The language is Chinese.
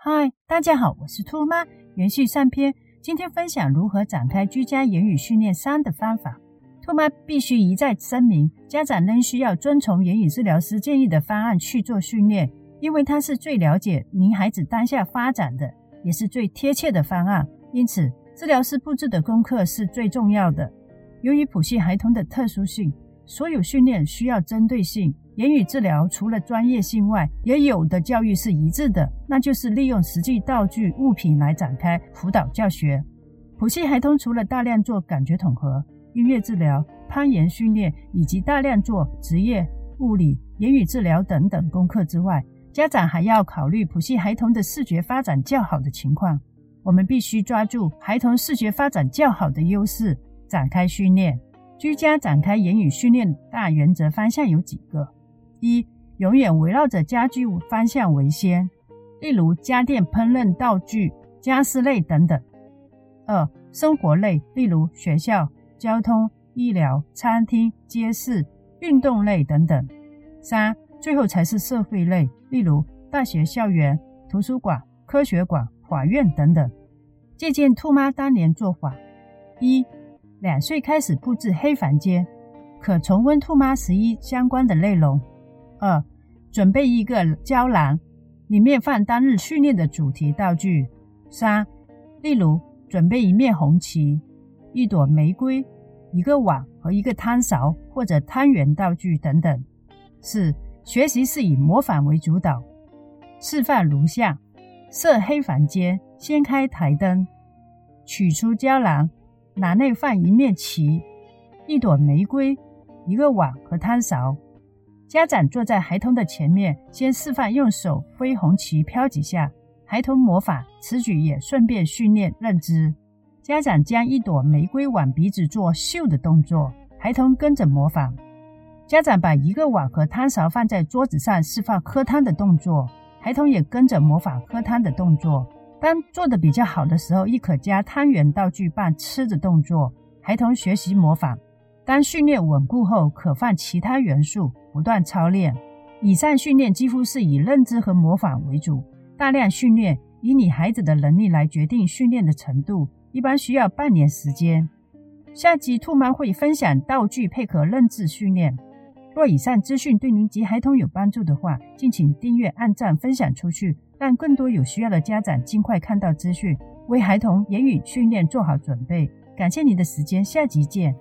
嗨，大家好，我是兔妈。延续上篇，今天分享如何展开居家言语训练三的方法。兔妈必须一再声明，家长仍需要遵从言语治疗师建议的方案去做训练，因为他是最了解您孩子当下发展的，也是最贴切的方案。因此，治疗师布置的功课是最重要的。由于普系孩童的特殊性，所有训练需要针对性。言语治疗除了专业性外，也有的教育是一致的，那就是利用实际道具物品来展开辅导教学。普系孩童除了大量做感觉统合、音乐治疗、攀岩训练，以及大量做职业、物理、言语治疗等等功课之外，家长还要考虑普系孩童的视觉发展较好的情况。我们必须抓住孩童视觉发展较好的优势，展开训练。居家展开言语训练大原则方向有几个。一、永远围绕着家居方向为先，例如家电、烹饪道具、家私类等等。二、生活类，例如学校、交通、医疗、餐厅、街市、运动类等等。三、最后才是社会类，例如大学校园、图书馆、科学馆、法院等等。借鉴兔妈当年做法：一、两岁开始布置黑房间，可重温兔妈十一相关的内容。二、准备一个胶囊，里面放当日训练的主题道具。三、例如准备一面红旗、一朵玫瑰、一个碗和一个汤勺或者汤圆道具等等。四、学习是以模仿为主导，示范如下：设黑房间，先开台灯，取出胶囊，囊内放一面旗、一朵玫瑰、一个碗和汤勺。家长坐在孩童的前面，先示范用手挥红旗飘几下，孩童模仿此举，也顺便训练认知。家长将一朵玫瑰往鼻子做嗅的动作，孩童跟着模仿。家长把一个碗和汤勺放在桌子上，示范喝汤的动作，孩童也跟着模仿喝汤的动作。当做的比较好的时候，亦可加汤圆道具伴吃的动作，孩童学习模仿。当训练稳固后，可放其他元素，不断操练。以上训练几乎是以认知和模仿为主，大量训练以你孩子的能力来决定训练的程度，一般需要半年时间。下集兔妈会分享道具配合认知训练。若以上资讯对您及孩童有帮助的话，敬请订阅、按赞、分享出去，让更多有需要的家长尽快看到资讯，为孩童言语训练做好准备。感谢你的时间，下集见。